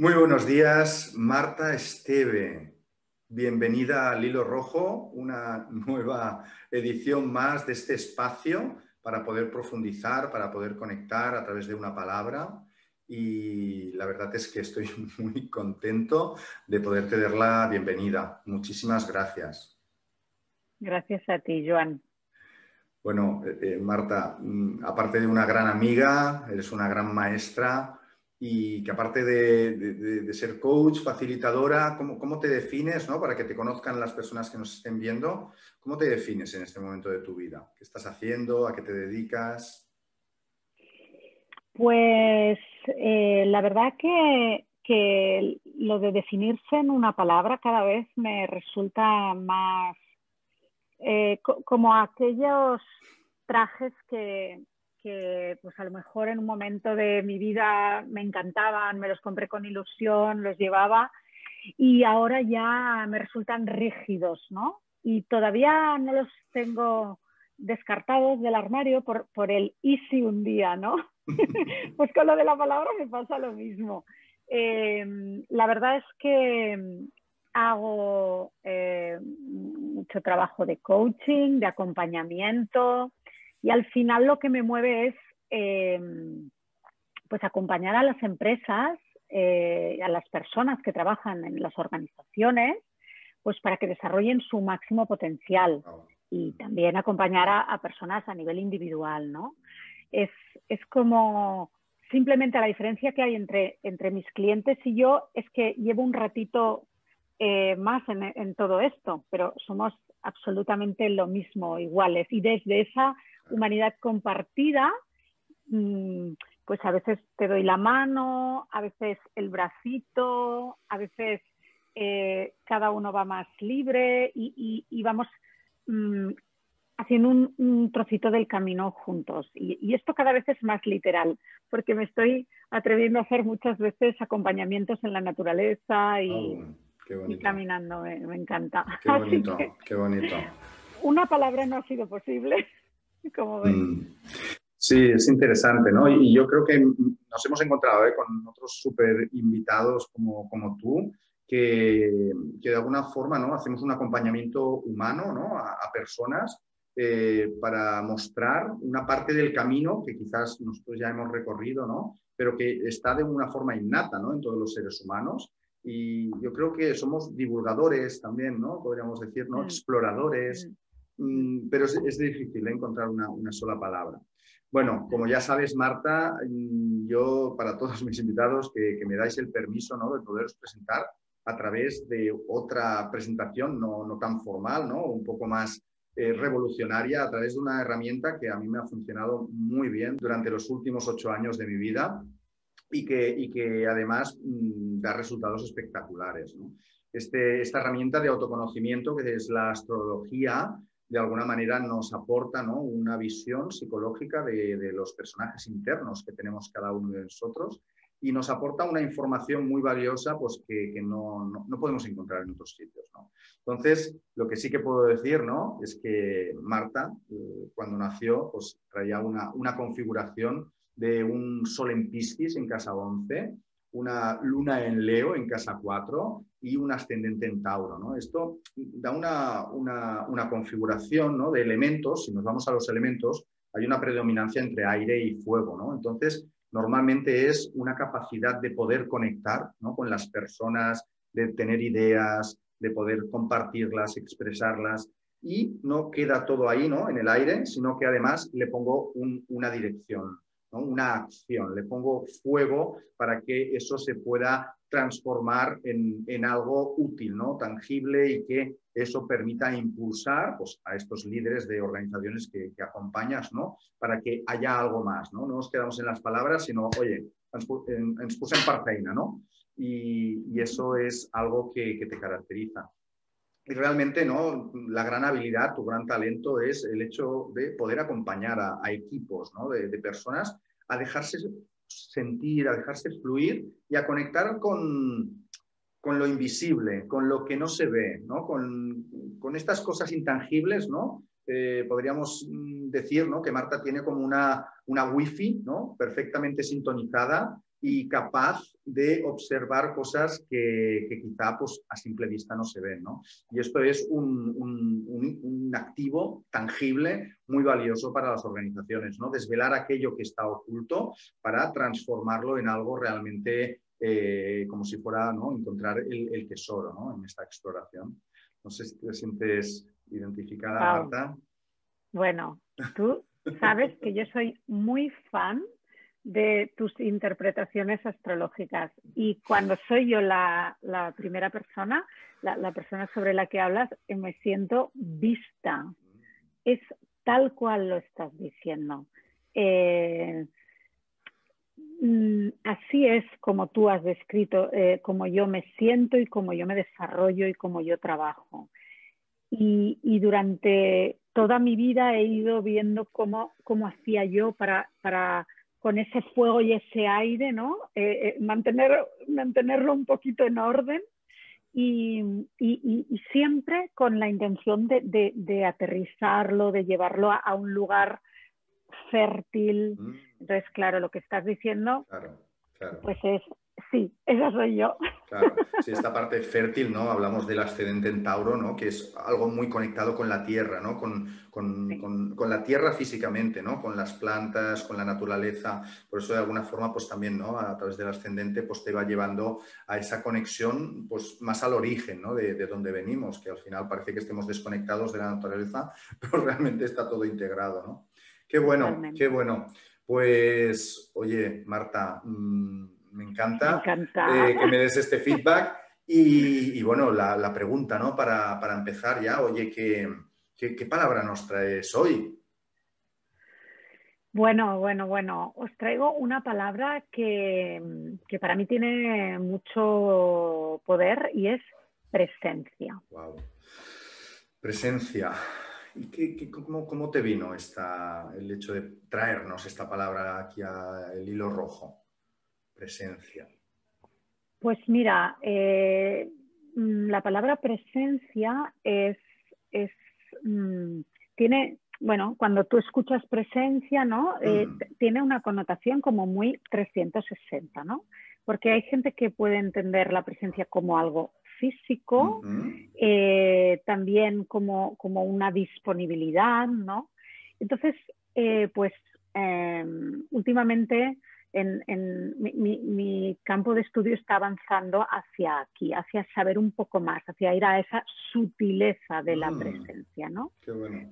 Muy buenos días, Marta Esteve. Bienvenida al Hilo Rojo, una nueva edición más de este espacio para poder profundizar, para poder conectar a través de una palabra. Y la verdad es que estoy muy contento de poderte dar la bienvenida. Muchísimas gracias. Gracias a ti, Joan. Bueno, eh, eh, Marta, mm, aparte de una gran amiga, eres una gran maestra, y que aparte de, ser coach, facilitadora, ¿cómo, te defines, ¿no? para que te conozcan las personas que nos estén viendo? ¿Cómo te defines en este momento de tu vida? ¿Qué estás haciendo? ¿A qué te dedicas? Pues eh, la verdad que, lo de definirse en una palabra cada vez me resulta más eh, como aquellos trajes que, pues a lo mejor en un momento de mi vida me encantaban, me los compré con ilusión, los llevaba y ahora ya me resultan rígidos, ¿no? Y todavía no los tengo descartados del armario por, por el easy un día, ¿no? pues con lo de la palabra me pasa lo mismo. Em, la verdad es que hago eh, mucho trabajo de coaching, de acompañamiento, y al final lo que me mueve es em, pues acompañar a las empresas, eh, a las personas que trabajan en las organizaciones, pues para que desarrollen su máximo potencial y también acompañar a, personas a nivel individual, ¿no? Es, como simplemente la diferencia que hay entre, entre mis clientes y yo es que llevo un ratito eh, más en, en, todo esto, pero somos absolutamente lo mismo, iguales. Y desde esa humanidad compartida, mm, pues a veces te doy la mano, a veces el bracito, a veces eh, cada uno va más libre y, vamos mm, haciendo un, trocito del camino juntos. Y, esto cada vez es más literal, porque me estoy atreviendo a hacer muchas veces acompañamientos en la naturaleza y, ah, caminando, me, encanta. Qué bonito, qué bonito. Una palabra no ha sido posible. Mm. Sí, es interesante, ¿no? Y yo creo que nos hemos encontrado ¿eh? con otros súper invitados como, como tú, que, que, de alguna forma ¿no? hacemos un acompañamiento humano ¿no? a, personas eh, para mostrar una parte del camino que quizás nosotros ya hemos recorrido, ¿no? pero que está de una forma innata ¿no? en todos los seres humanos. Y yo creo que somos divulgadores también, ¿no? Podríamos decir, ¿no? Mm. Exploradores. Mm. Pero es, difícil ¿eh? encontrar una, sola palabra. Bueno, como ya sabes, Marta, mm, yo para todos mis invitados que, me dais el permiso ¿no? de poderos presentar a través de otra presentación no, tan formal, ¿no? un poco más eh, revolucionaria, a través de una herramienta que a mí me ha funcionado muy bien durante los últimos ocho años de mi vida y que, y que además mm, da resultados espectaculares. Este, esta herramienta de autoconocimiento, que es la astrología, de alguna manera nos aporta una visión psicológica de, los personajes internos que tenemos cada uno de nosotros y nos aporta una información muy valiosa pues, que, no, podemos encontrar en otros sitios. Entonces, lo que sí que puedo decir ¿no? es que Marta, eh, cuando nació, pues, traía una, una configuración de un sol en Piscis en casa 11, una luna en Leo en casa 4 y un ascendente en Tauro. ¿no? Esto da una, configuración ¿no? de elementos, si nos vamos a los elementos, hay una predominancia entre aire y fuego. ¿no? Entonces, normalmente es una capacidad de poder conectar ¿no? con las personas, de tener ideas, de poder compartirlas, expresarlas. Y no queda todo ahí ¿no? en el aire, sino que además le pongo una dirección una acción, le pongo fuego para que eso se pueda transformar en, algo útil, ¿no? tangible y que eso permita impulsar pues, a estos líderes de organizaciones que, acompañas ¿no? para que haya algo más. ¿no? no nos quedamos en las palabras, sino, oye, ens puse en ¿no? Y, eso es algo que, te caracteriza. Y realmente, ¿no? La gran habilidad, tu gran talento es el hecho de poder acompañar a, equipos, ¿no? de, personas a dejarse sentir, a dejarse fluir y a conectar con, con lo invisible, con lo que no se ve, ¿no? con, con estas cosas intangibles, ¿no? Eh, podríamos mm, decir ¿no? que Marta tiene como una, una wifi ¿no? perfectamente sintonizada y capaz de observar cosas que, quizá pues, a simple vista no se ven. ¿no? Y esto es un, un, activo tangible muy valioso para las organizaciones, ¿no? desvelar aquello que está oculto para transformarlo en algo realmente eh, como si fuera ¿no? encontrar el, tesoro ¿no? en esta exploración. No sé si te sientes identificada, Marta. Bueno, tú sabes que yo soy muy fan de tus interpretaciones astrológicas. Y cuando soy yo la, primera persona, la, persona sobre la que hablas, me siento vista. Es tal cual lo estás diciendo. Eh, mm, así es como tú has descrito, eh, como yo me siento y como yo me desarrollo y como yo trabajo. Y, y durante toda mi vida he ido viendo cómo, cómo hacía yo para, para con ese fuego y ese aire, ¿no? Eh, eh, mantener, mantenerlo un poquito en orden y, siempre con la intención de, aterrizarlo, de llevarlo a, un lugar fértil. Mm. Entonces, claro, lo que estás diciendo, pues es Sí, esa soy yo. Claro, sí, esta parte fértil, ¿no? Hablamos del ascendente en Tauro, ¿no? Que es algo muy conectado con la tierra, ¿no? Con, la tierra físicamente, ¿no? Con las plantas, con la naturaleza. Por eso, de alguna forma, pues también, ¿no? A través del ascendente, pues te va llevando a esa conexión, pues más al origen, ¿no? De, de donde venimos, que al final parece que estemos desconectados de la naturaleza, pero realmente está todo integrado, ¿no? Qué bueno, qué bueno. Pues, oye, Marta, mm, me encanta, eh, que me des este feedback. Y, bueno, la, pregunta, ¿no? Para, empezar ya, oye, ¿qué, ¿qué, palabra nos traes hoy? Bueno, bueno, bueno, os traigo una palabra que, para mí tiene mucho poder y es presencia. Wow. Presencia. ¿Y qué, cómo, cómo, te vino esta, el hecho de traernos esta palabra aquí al hilo rojo? Presencia? Pues mira, eh, mm, la palabra presencia es, es mm, tiene, bueno, cuando tú escuchas presencia, ¿no? Eh, mm. tiene una connotación como muy 360, ¿no? Porque hay gente que puede entender la presencia como algo físico, eh, también como, como, una disponibilidad, ¿no? Entonces, pues em, últimamente en, mi, campo de estudio está avanzando hacia aquí, hacia saber un poco más, hacia ir a esa sutileza de la mm. presencia, ¿no?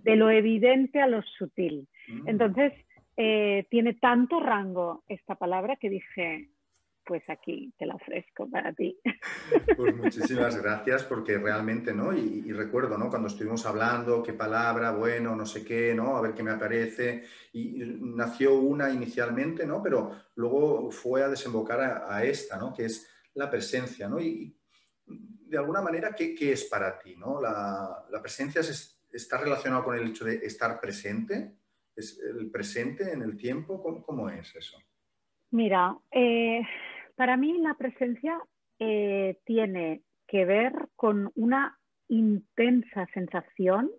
De lo evidente a lo sutil. Mm. Entonces, eh, tiene tanto rango esta palabra que dije, pues aquí te la ofrezco para ti. Pues muchísimas gracias porque realmente, ¿no? Y, recuerdo, ¿no? Cuando estuvimos hablando, qué palabra, bueno, no sé qué, ¿no? A ver qué me aparece. Y nació una inicialmente, ¿no? Pero luego fue a desembocar a, esta, ¿no? Que es la presencia, ¿no? Y de alguna manera, ¿qué, es para ti, ¿no? La, presencia está relacionada con el hecho de estar presente, es el presente en el tiempo, ¿cómo, cómo es eso? Mira, eh, para mí la presencia eh, tiene que ver con una intensa sensación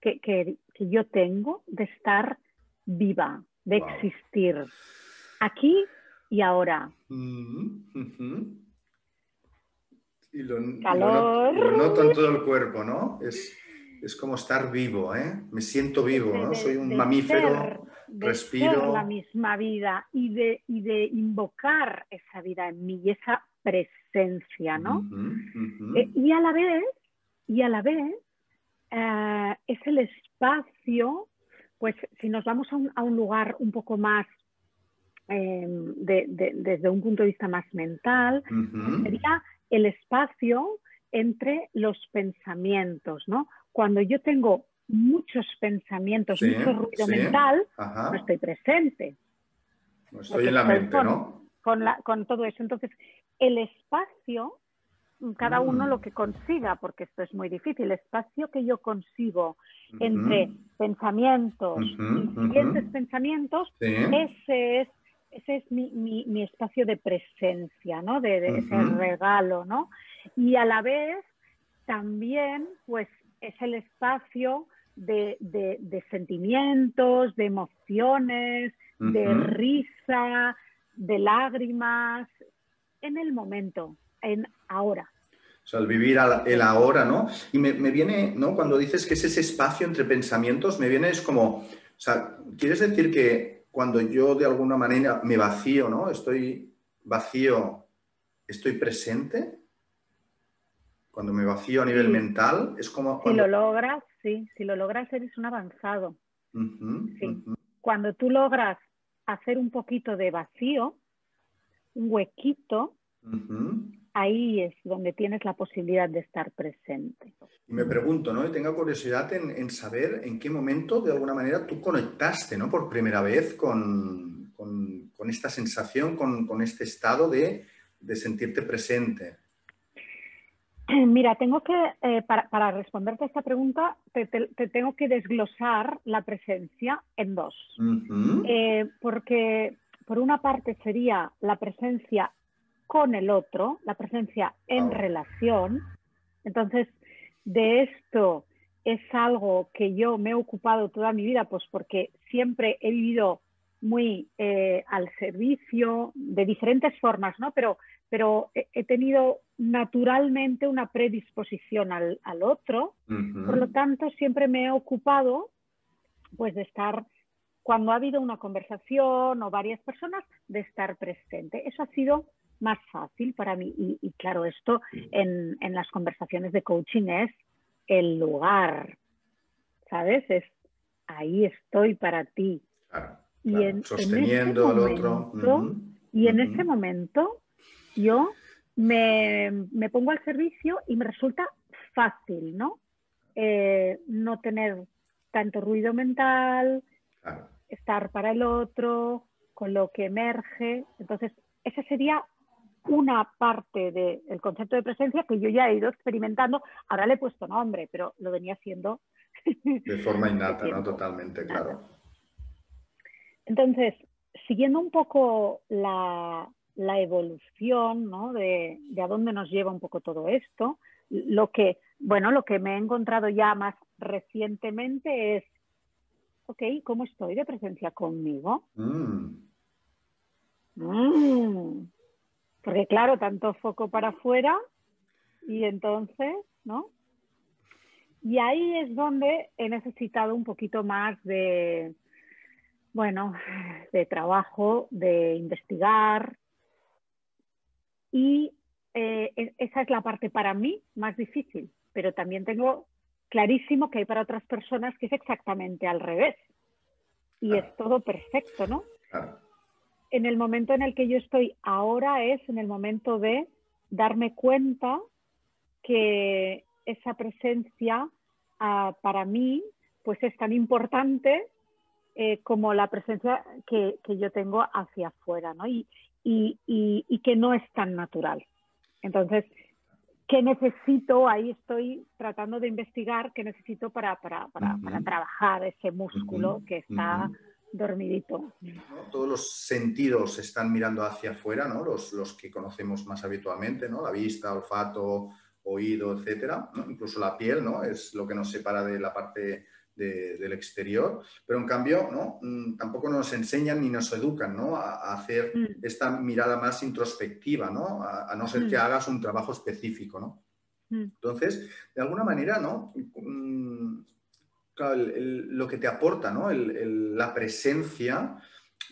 que, yo tengo de estar viva, de existir aquí y ahora. Mm-hmm. Y lo, noto, en todo el cuerpo, ¿no? Es, como estar vivo, ¿eh? Me siento vivo, ¿no? Soy un mamífero de Respiro. la misma vida y de, y de invocar esa vida en mí y esa presencia, ¿no? Eh, y a la vez, y a la vez, eh, es el espacio, pues si nos vamos a un, lugar un poco más em, desde un punto de vista más mental, sería el espacio entre los pensamientos, ¿no? Cuando yo tengo muchos pensamientos, mucho ruido mental, no estoy presente. No estoy en la mente, ¿no? Con, todo eso. Entonces, el espacio, cada uno lo mm. que consiga, porque esto es muy difícil, el espacio que yo consigo entre pensamientos y siguientes pensamientos, ese es ese es mi, mi, espacio de presencia, ¿no? De, ese regalo, ¿no? Y a la vez también, pues, es el espacio de, sentimientos, de emociones, de risa, de lágrimas, en el momento, en ahora. O sea, el vivir el ahora, ¿no? Y me, viene, ¿no? Cuando dices que es ese espacio entre pensamientos, me viene es como, o sea, ¿quieres decir que cuando yo de alguna manera me vacío, ¿no? Estoy vacío, estoy presente? Cuando me vacío a nivel mental, es como... Si lo logras, sí, si lo logras eres un avanzado. sí. Cuando tú logras hacer un poquito de vacío, un huequito, ahí es donde tienes la posibilidad de estar presente. Y me pregunto, ¿no? Y tengo curiosidad en, saber en qué momento, de alguna manera, tú conectaste, ¿no? Por primera vez con, esta sensación, con, este estado de, sentirte presente. Mira, tengo que, eh, para, responderte a esta pregunta, te, tengo que desglosar la presencia en dos. Eh, porque por una parte sería la presencia con el otro, la presencia en relación. Entonces, de esto es algo que yo me he ocupado toda mi vida, pues porque siempre he vivido muy eh, al servicio de diferentes formas, ¿no? Pero, pero he, tenido naturalmente una predisposición al, otro, por lo tanto siempre me he ocupado pues de estar cuando ha habido una conversación o varias personas, de estar presente. Eso ha sido más fácil para mí. Y, claro, esto en, las conversaciones de coaching es el lugar, ¿sabes? Es ahí estoy para ti. y en, sosteniendo al otro. Y en ese momento yo me, pongo al servicio y me resulta fácil, ¿no? Eh, no tener tanto ruido mental, estar para el otro, con lo que emerge. Entonces, ese sería una parte del concepto de presencia que yo ya he ido experimentando. Ahora le he puesto nombre, pero lo venía haciendo. De forma innata, ¿no? Totalmente, claro. Entonces, siguiendo un poco la, evolución, ¿no? De, de, a dónde nos lleva un poco todo esto, lo que, bueno, lo que me he encontrado ya más recientemente es, ok, ¿cómo estoy de presencia conmigo? Mm. Mm. Porque claro, tanto foco para afuera y entonces, ¿no? Y ahí es donde he necesitado un poquito más de, bueno, de trabajo, de investigar. Y eh, e-, esa es la parte para mí más difícil, pero también tengo clarísimo que hay para otras personas que es exactamente al revés. Y es todo perfecto, ¿no? en el momento en el que yo estoy ahora es en el momento de darme cuenta que esa presencia ah, para mí pues es tan importante eh, como la presencia que, yo tengo hacia afuera, ¿no? Y, que no es tan natural. Entonces, ¿qué necesito? Ahí estoy tratando de investigar qué necesito para, para, trabajar ese músculo que está dormidito. Todos los sentidos están mirando hacia afuera, ¿no? los, los que conocemos más habitualmente, ¿no? la vista, olfato, oído, etcétera. Incluso la piel ¿no? es lo que nos separa de la parte del exterior, pero en cambio ¿no? Mm, tampoco nos enseñan ni nos educan ¿no? a, hacer mm. esta mirada más introspectiva, ¿no? A, no ser que mm. hagas un trabajo específico. ¿no? Entonces, de alguna manera, ¿no? lo que te aporta ¿no? la presencia,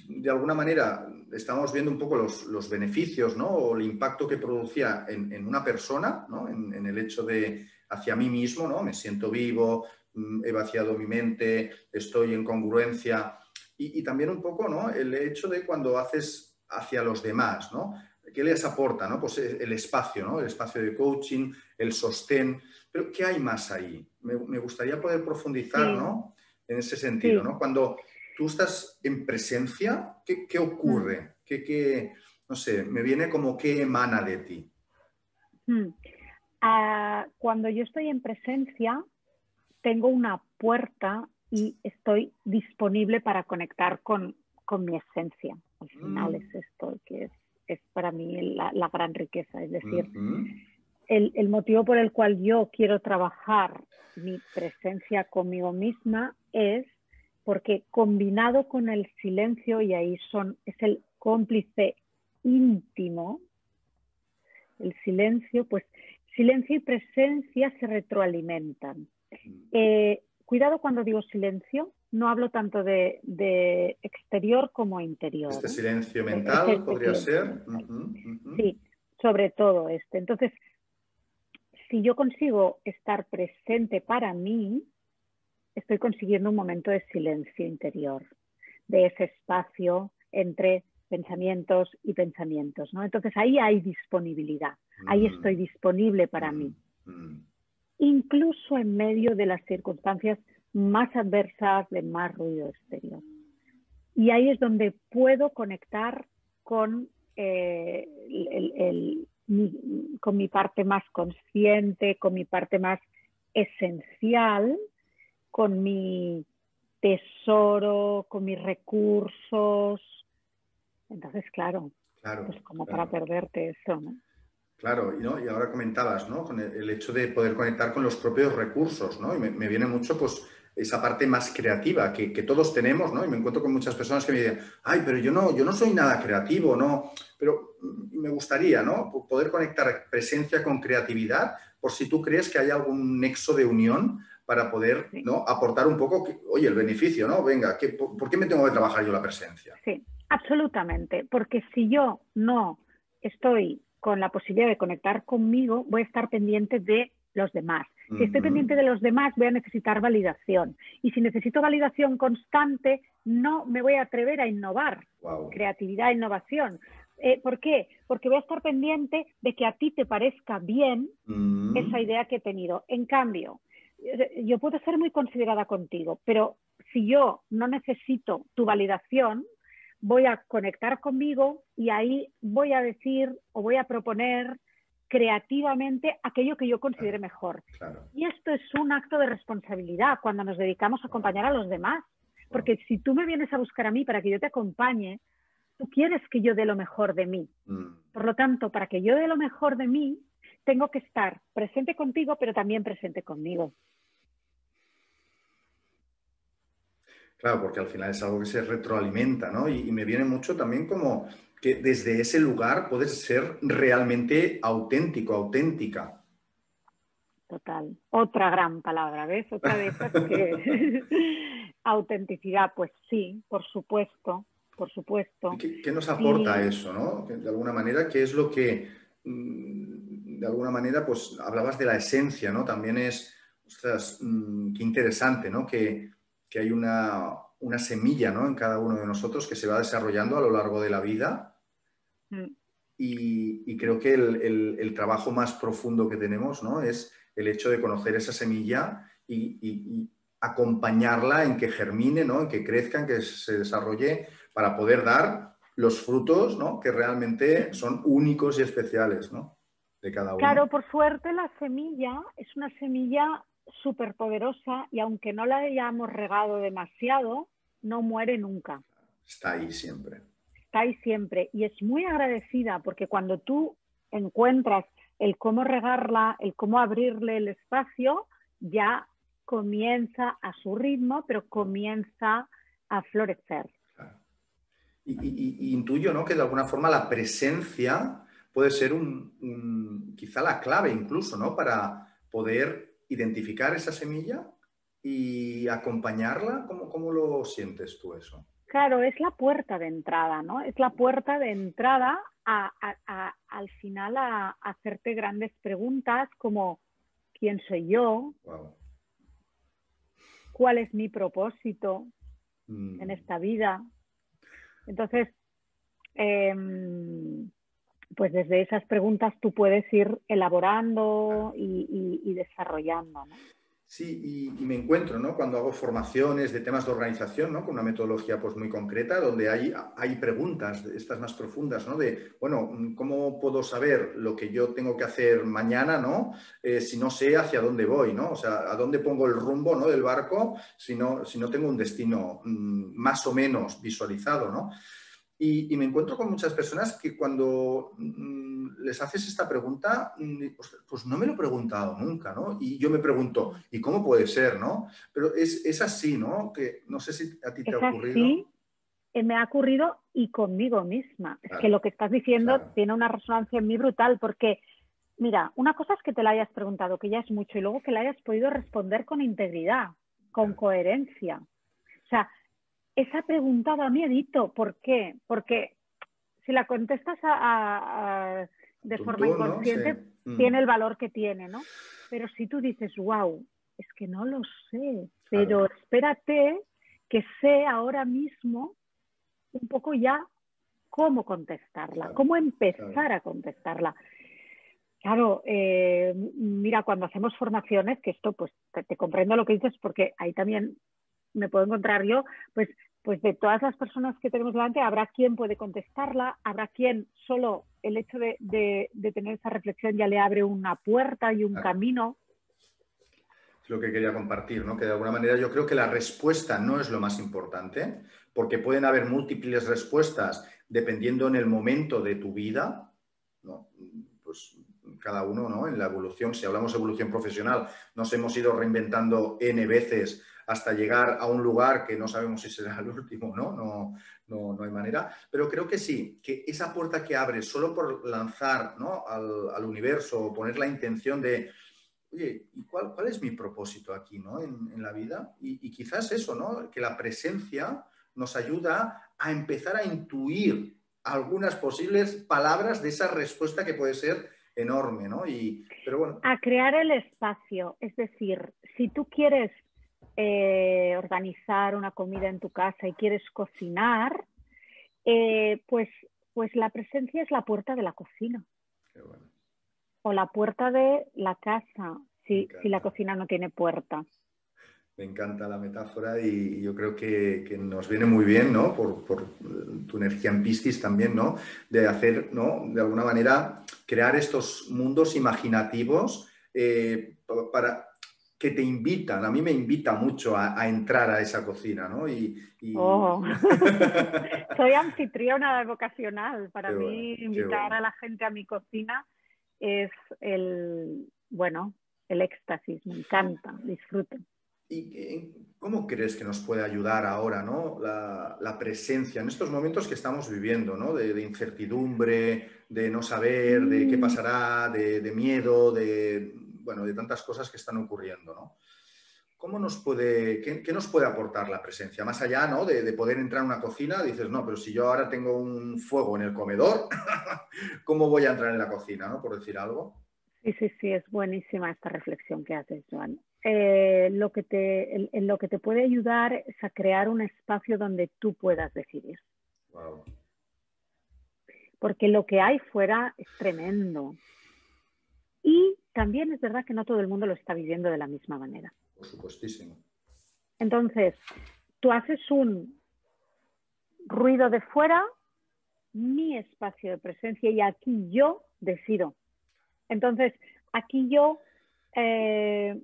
de alguna manera estamos viendo un poco los, beneficios ¿no? o el impacto que producía en, una persona, ¿no? en, el hecho de hacia mí mismo, ¿no? me siento vivo, he vaciado mi mente, estoy en congruencia y, también un poco ¿no? el hecho de cuando haces hacia los demás, ¿no? ¿Qué les aporta? ¿no? Pues el espacio, ¿no? el espacio de coaching, el sostén. Pero ¿qué hay más ahí? Me, gustaría poder profundizar ¿no? en ese sentido. ¿no? Cuando tú estás en presencia, ¿qué, ocurre? Mm. ¿Qué, no sé, me viene como qué emana de ti? Mm. Ah, cuando yo estoy en presencia, tengo una puerta y estoy disponible para conectar con, mi esencia. Al final mm. es esto que es, para mí la, gran riqueza. Es decir, el, motivo por el cual yo quiero trabajar mi presencia conmigo misma es porque combinado con el silencio, y ahí son, es el cómplice íntimo, el silencio, pues silencio y presencia se retroalimentan. Eh, cuidado cuando digo silencio, no hablo tanto de, exterior como interior. Este silencio mental podría ser. Sí, sobre todo este. Entonces, si yo consigo estar presente para mí, estoy consiguiendo un momento de silencio interior, de ese espacio entre pensamientos y pensamientos. ¿no? Entonces ahí hay disponibilidad, ahí mm. estoy disponible para mí. Mm. Incluso en medio de las circunstancias más adversas, de más ruido exterior. Y ahí es donde puedo conectar con, eh, con mi parte más consciente, con mi parte más esencial, con mi tesoro, con mis recursos. Entonces, claro, claro pues como para perderte eso, ¿no? Claro, y, ¿no? y ahora comentabas, ¿no? Con el, hecho de poder conectar con los propios recursos, ¿no? Y me, me viene mucho, pues, esa parte más creativa que, que, todos tenemos, ¿no? Y me encuentro con muchas personas que me dicen, ay, pero yo no, yo no soy nada creativo, ¿no? Pero me gustaría, ¿no? Poder conectar presencia con creatividad, por si tú crees que hay algún nexo de unión para poder ¿no? aportar un poco, oye, el beneficio, ¿no? Venga, ¿qué, por, qué me tengo que trabajar yo la presencia? Sí, absolutamente, porque si yo no estoy con la posibilidad de conectar conmigo, voy a estar pendiente de los demás. Si estoy pendiente de los demás, voy a necesitar validación. Y si necesito validación constante, no me voy a atrever a innovar. Creatividad, innovación. Eh, ¿Por qué? Porque voy a estar pendiente de que a ti te parezca bien esa idea que he tenido. En cambio, eh, yo puedo ser muy considerada contigo, pero si yo no necesito tu validación, voy a conectar conmigo y ahí voy a decir o voy a proponer creativamente aquello que yo considere mejor. Y esto es un acto de responsabilidad cuando nos dedicamos a acompañar a los demás. Porque si tú me vienes a buscar a mí para que yo te acompañe, tú quieres que yo dé lo mejor de mí. Mm. Por lo tanto, para que yo dé lo mejor de mí, tengo que estar presente contigo, pero también presente conmigo. Claro, porque al final es algo que se retroalimenta, ¿no? Y, me viene mucho también como que desde ese lugar puedes ser realmente auténtico, auténtica. Total. Otra gran palabra, ¿ves? Otra de esas que... Autenticidad, pues sí, por supuesto, por supuesto. ¿Qué, nos aporta eso, no? De alguna manera, ¿qué es lo que, mm, de alguna manera, pues hablabas de la esencia, ¿no? También es, ostras, mm, qué interesante, ¿no? Que, que hay una, una semilla ¿no? en cada uno de nosotros que se va desarrollando a lo largo de la vida Mm. Y, creo que el, trabajo más profundo que tenemos ¿no? es el hecho de conocer esa semilla y, acompañarla en que germine, ¿no? en que crezca, en que se desarrolle para poder dar los frutos ¿no? que realmente son únicos y especiales ¿no? de cada uno. Claro, por suerte la semilla es una semilla súper poderosa y aunque no la hayamos regado demasiado, no muere nunca. Está ahí siempre está ahí siempre y es muy agradecida porque cuando tú encuentras el cómo regarla, el cómo abrirle el espacio, ya comienza a su ritmo, pero comienza a florecer. Y, intuyo ¿no? que de alguna forma la presencia puede ser un, quizá la clave incluso ¿no? para poder identificar esa semilla y acompañarte ¿Cómo, ¿Cómo lo sientes tú eso? Claro, es la puerta de entrada, ¿no? Es la puerta de entrada a, al final a, hacerte grandes preguntas como ¿quién soy yo? ¿Cuál es mi propósito en mm. esta vida? Entonces, em, pues desde esas preguntas tú puedes ir elaborando y, desarrollando. ¿no? Sí, y, me encuentro, ¿no? Cuando hago formaciones de temas de organización, ¿no? Con una metodología pues muy concreta, donde hay, hay preguntas, estas más profundas, ¿no? De, bueno, ¿cómo puedo saber lo que yo tengo que hacer mañana, ¿no? Eh, si no sé hacia dónde voy, ¿no? O sea, ¿a dónde pongo el rumbo, ¿no? Del barco si no, si no tengo un destino mm, más o menos visualizado, ¿no? Y, me encuentro con muchas personas que cuando mm, les haces esta pregunta, pues, pues, no me lo he preguntado nunca, ¿no? Y yo me pregunto, ¿y cómo puede ser, no? Pero es, así, ¿no? Que no sé si a ti te ha ocurrido. eh, me ha ocurrido y conmigo misma. Es que lo que estás diciendo tiene una resonancia en mí brutal porque, mira, una cosa es que te la hayas preguntado, que ya es mucho, y luego que la hayas podido responder con integridad, con coherencia. O sea, esa pregunta da miedito. ¿Por qué? Porque si la contestas de forma inconsciente, mm. tiene el valor que tiene, ¿no? Pero si tú dices, wow, es que no lo sé, pero espérate que sé ahora mismo un poco ya cómo contestarla, cómo empezar a contestarla. Claro, eh, mira, cuando hacemos formaciones, que esto pues te, comprendo lo que dices porque ahí también me puedo encontrar yo, pues, pues de todas las personas que tenemos delante, habrá quien puede contestarla, habrá quien solo el hecho de, de, tener esa reflexión ya le abre una puerta y un camino. Es lo que quería compartir, ¿no? Que de alguna manera yo creo que la respuesta no es lo más importante, porque pueden haber múltiples respuestas dependiendo en el momento de tu vida, ¿no? Pues cada uno, ¿no? En la evolución, si hablamos de evolución profesional, nos hemos ido reinventando N veces hasta llegar a un lugar que no sabemos si será el último, ¿no? No, no, no hay manera. Pero creo que sí, que esa puerta que abre solo por lanzar ¿no? al, al universo poner la intención de, oye, ¿y cuál, cuál, es mi propósito aquí ¿no? en, en la vida? Y, y, quizás eso, ¿no? Que la presencia nos ayuda a empezar a intuir algunas posibles palabras de esa respuesta que puede ser enorme, ¿no? Y, pero bueno. A crear el espacio, es decir, si tú quieres eh, organizar una comida en tu casa y quieres cocinar, eh, pues, pues la presencia es la puerta de la cocina. O la puerta de la casa, si, si la cocina no tiene puerta. Me encanta la metáfora y yo creo que, nos viene muy bien, ¿no? Por, tu energía en Piscis también, ¿no? De hacer, ¿no? De alguna manera, crear estos mundos imaginativos eh, para que te invitan, a mí me invita mucho a, entrar a esa cocina, ¿no? Y, Oh. Soy anfitriona vocacional. Para mí, invitar a la gente a mi cocina es el, bueno, el éxtasis, me encanta, disfruto. ¿Y cómo crees que nos puede ayudar ahora ¿no? la, presencia en estos momentos que estamos viviendo, ¿no? de, incertidumbre, de no saber, de qué mm. pasará, de, miedo, de, bueno, de tantas cosas que están ocurriendo? ¿no? ¿Cómo nos puede, qué, nos puede aportar la presencia? Más allá ¿no? de, poder entrar a una cocina, dices, no, pero si yo ahora tengo un fuego en el comedor, ¿cómo voy a entrar en la cocina? ¿no? Por decir algo. Sí, sí, sí, es buenísima esta reflexión que haces, Joan. Eh, lo, que te, en, lo que te puede ayudar es a crear un espacio donde tú puedas decidir. Porque lo que hay fuera es tremendo. Y también es verdad que no todo el mundo lo está viviendo de la misma manera. Por supuestísimo. Entonces, tú haces un ruido de fuera, mi espacio de presencia y aquí yo decido. Entonces, aquí yo eh,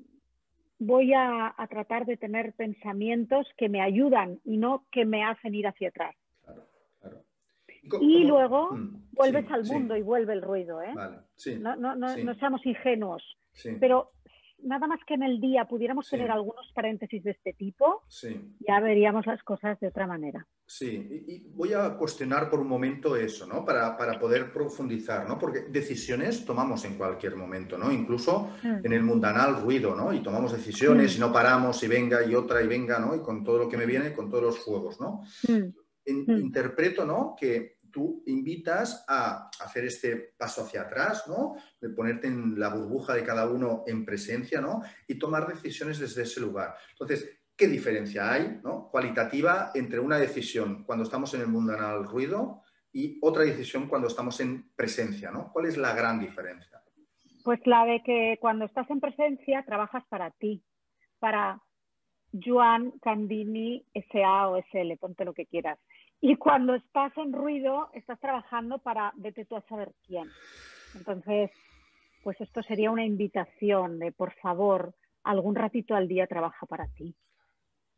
voy a, tratar de tener pensamientos que me ayudan y no que me hacen ir hacia atrás. Y, luego mm, vuelves al mundo y vuelve el ruido. ¿eh? no, no, no, seamos ingenuos. Pero nada más que en el día pudiéramos tener algunos paréntesis de este tipo, ya veríamos las cosas de otra manera. Sí, y, voy a cuestionar por un momento eso, ¿no? Para, poder profundizar, ¿no? Porque decisiones tomamos en cualquier momento, ¿no? Incluso mm. en el mundanal ruido, ¿no? Y tomamos decisiones y no paramos y venga y otra y venga, ¿no? Y con todo lo que me viene, con todos los fuegos, ¿no? Mm. Mm. Interpreto, ¿no? Que tú invitas a hacer este paso hacia atrás, ¿no? De ponerte en la burbuja de cada uno en presencia, ¿no? Y tomar decisiones desde ese lugar. Entonces, ¿qué diferencia hay, ¿no? Cualitativa entre una decisión cuando estamos en el mundo del ruido y otra decisión cuando estamos en presencia, ¿no? ¿Cuál es la gran diferencia? Pues la de que cuando estás en presencia trabajas para ti, para Joan Candini SA o SL, ponte lo que quieras. Y cuando estás en ruido, estás trabajando para vete tú a saber quién. Entonces, pues esto sería una invitación de, por favor, algún ratito al día trabaja para ti.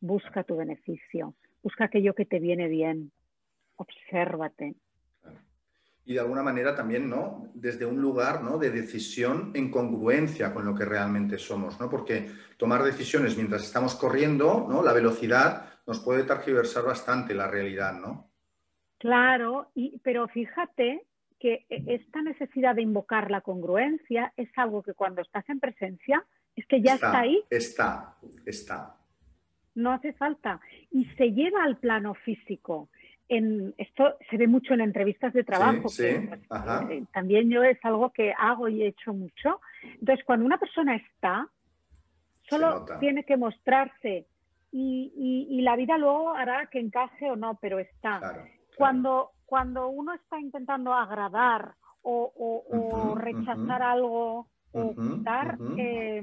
Busca tu beneficio, busca aquello que te viene bien, obsérvate. Y de alguna manera también, ¿no? Desde un lugar ¿no? de decisión en congruencia con lo que realmente somos, ¿no? Porque tomar decisiones mientras estamos corriendo, ¿no? La velocidad nos puede targiversar bastante la realidad, ¿no? Claro, y, pero fíjate que e, esta necesidad de invocar la congruencia es algo que cuando estás en presencia es que ya está, ahí. Está, está. No hace falta. Y se lleva al plano físico. En, esto se ve mucho en entrevistas de trabajo. Sí, pues, eh, también yo es algo que hago y he hecho mucho. Entonces, cuando una persona está, solo tiene que mostrarse y, y, la vida luego hará que encaje o no, pero está. Claro. Cuando, cuando uno está intentando agradar o, rechazar algo o quitar, eh,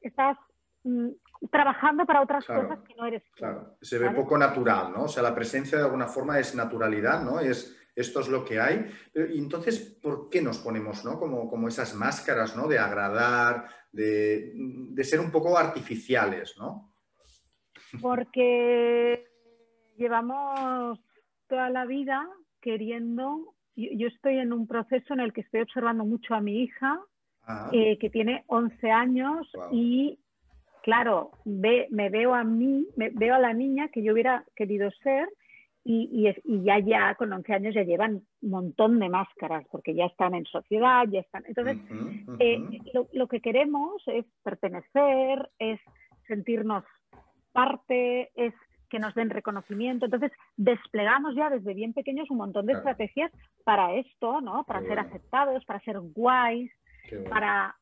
estás mm, trabajando para otras cosas que no eres Claro, se ve poco natural, ¿no? O sea, la presencia de alguna forma es naturalidad, ¿no? Es, esto es lo que hay. Y entonces, ¿por qué nos ponemos, ¿no? Como, como esas máscaras, ¿no? De agradar, de, de ser un poco artificiales, ¿no? Porque llevamos toda la vida queriendo, yo, estoy en un proceso en el que estoy observando mucho a mi hija, ah. eh, que tiene 11 años y claro, ve, me veo a mí, me, veo a la niña que yo hubiera querido ser y, y, ya, ya con 11 años ya llevan un montón de máscaras porque ya están en sociedad, ya están. Entonces, eh, lo, lo, que queremos es pertenecer, es sentirnos parte, es que nos den reconocimiento. Entonces, desplegamos ya desde bien pequeños un montón de estrategias para esto, ¿no? Para ser aceptados, para ser guays, para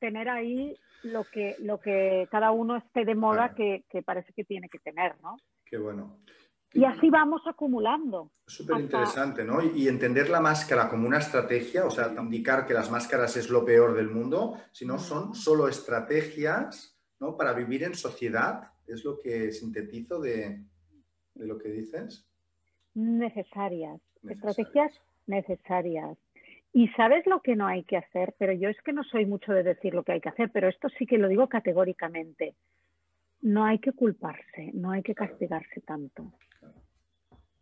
tener ahí lo que, lo que cada uno esté de moda que, parece que tiene que tener, ¿no? Qué bueno. Y así vamos acumulando. Súper interesante, ¿no? Y entender la máscara como una estrategia, o sea, indicar que las máscaras es lo peor del mundo, sino son solo estrategias, ¿no? Para vivir en sociedad ¿Es lo que sintetizo de, lo que dices? Necesarias. Estrategias necesarias. Y sabes lo que no hay que hacer, pero yo es que no soy mucho de decir lo que hay que hacer, pero esto sí que lo digo categóricamente. No hay que culparse, no hay que castigarse tanto.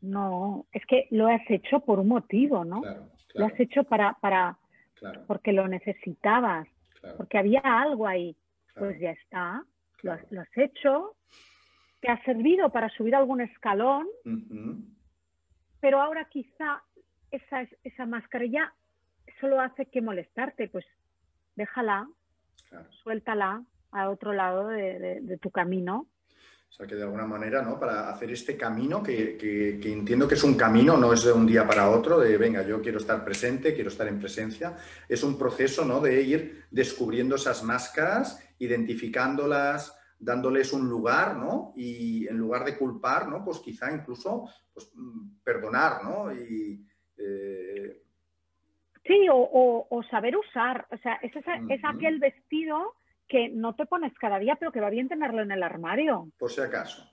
No, es que lo has hecho por un motivo, ¿no? Lo has hecho para, para porque lo necesitabas, porque había algo ahí. Pues ya está, lo has, hecho, te ha servido para subir algún escalón, pero ahora quizá esa, esa mascarilla solo hace que molestarte, pues déjala, suéltala a otro lado de, tu camino. O sea, que de alguna manera, ¿no? Para hacer este camino, que, que, entiendo que es un camino, no es de un día para otro, de venga, yo quiero estar presente, quiero estar en presencia, es un proceso, ¿no? De ir descubriendo esas máscaras identificándolas, dándoles un lugar, ¿no? Y en lugar de culpar, ¿no? Pues quizá incluso pues, mm, perdonar, ¿no? Y, eh, Sí, o, saber usar. O sea, es, es aquel vestido que no te pones cada día, pero que va bien tenerlo en el armario. Por si acaso.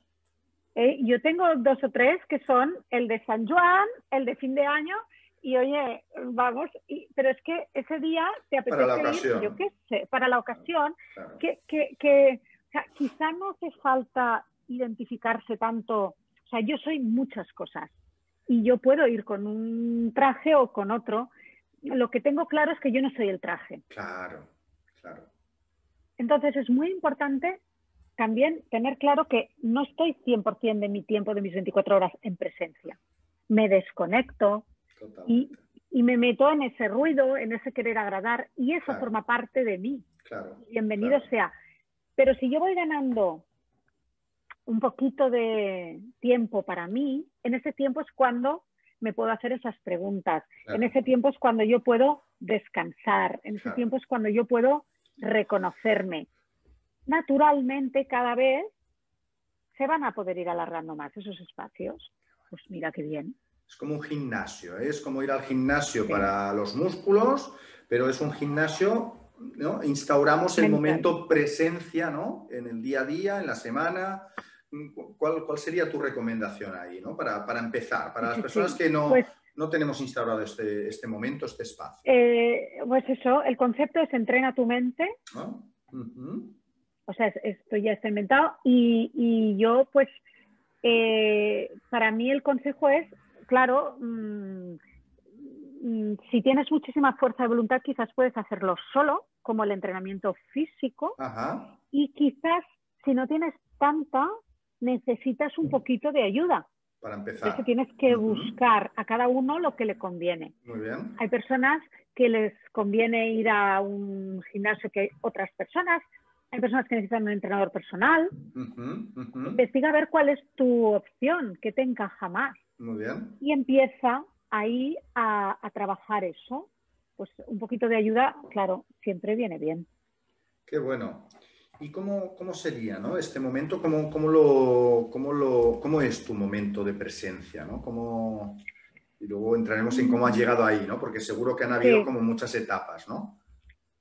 Eh, yo tengo dos o tres que son el de San Juan, el de fin de año y oye, vamos, pero es que ese día te apetece para la ocasión. yo qué sé, para la ocasión, que, que, que o sea, quizá no hace falta identificarse tanto, o sea, yo soy muchas cosas y yo puedo ir con un traje o con otro. Lo que tengo claro es que yo no soy el traje. Claro, claro. Entonces es muy importante también tener claro que no estoy 100% de mi tiempo, de mis 24 horas en presencia. Me desconecto, y, me meto en ese ruido, en ese querer agradar, y eso forma parte de mí. Bienvenido sea. Pero si yo voy ganando un poquito de tiempo para mí, en ese tiempo es cuando me puedo hacer esas preguntas. En ese tiempo es cuando yo puedo descansar. En ese tiempo es cuando yo puedo reconocerme. Naturalmente, cada vez se van a poder ir alargando más esos espacios. Pues mira qué bien. Es como un gimnasio, ¿eh? es como ir al gimnasio para los músculos, pero es un gimnasio, ¿no? Instauramos el momento presencia, ¿no? En el día a día, en la semana. ¿Cuál, cuál sería tu recomendación ahí, ¿no? Para, para empezar, para las personas que no, pues no tenemos instaurado este, este momento, este espacio. Eh, pues eso, el concepto es entrena tu mente. O sea, esto ya está inventado. Y, y yo, pues, eh, para mí el consejo es claro, mm, mm, si tienes muchísima fuerza de voluntad, quizás puedes hacerlo solo, como el entrenamiento físico. Y quizás, si no tienes tanta, necesitas un poquito de ayuda. Para empezar. Entonces tienes que buscar a cada uno lo que le conviene. Muy bien. Hay personas que les conviene ir a un gimnasio que hay otras personas. Hay personas que necesitan un entrenador personal. Investiga a ver cuál es tu opción, qué te encaja más. Muy bien. Y empieza ahí a, trabajar eso. Pues un poquito de ayuda, claro, siempre viene bien. Qué bueno. ¿Y cómo, cómo sería ¿no? este momento? ¿Cómo, cómo, lo, cómo, lo, ¿Cómo es tu momento de presencia? ¿no? ¿Cómo... Y luego entraremos en cómo has llegado ahí, ¿no? Porque seguro que han habido como muchas etapas, ¿no?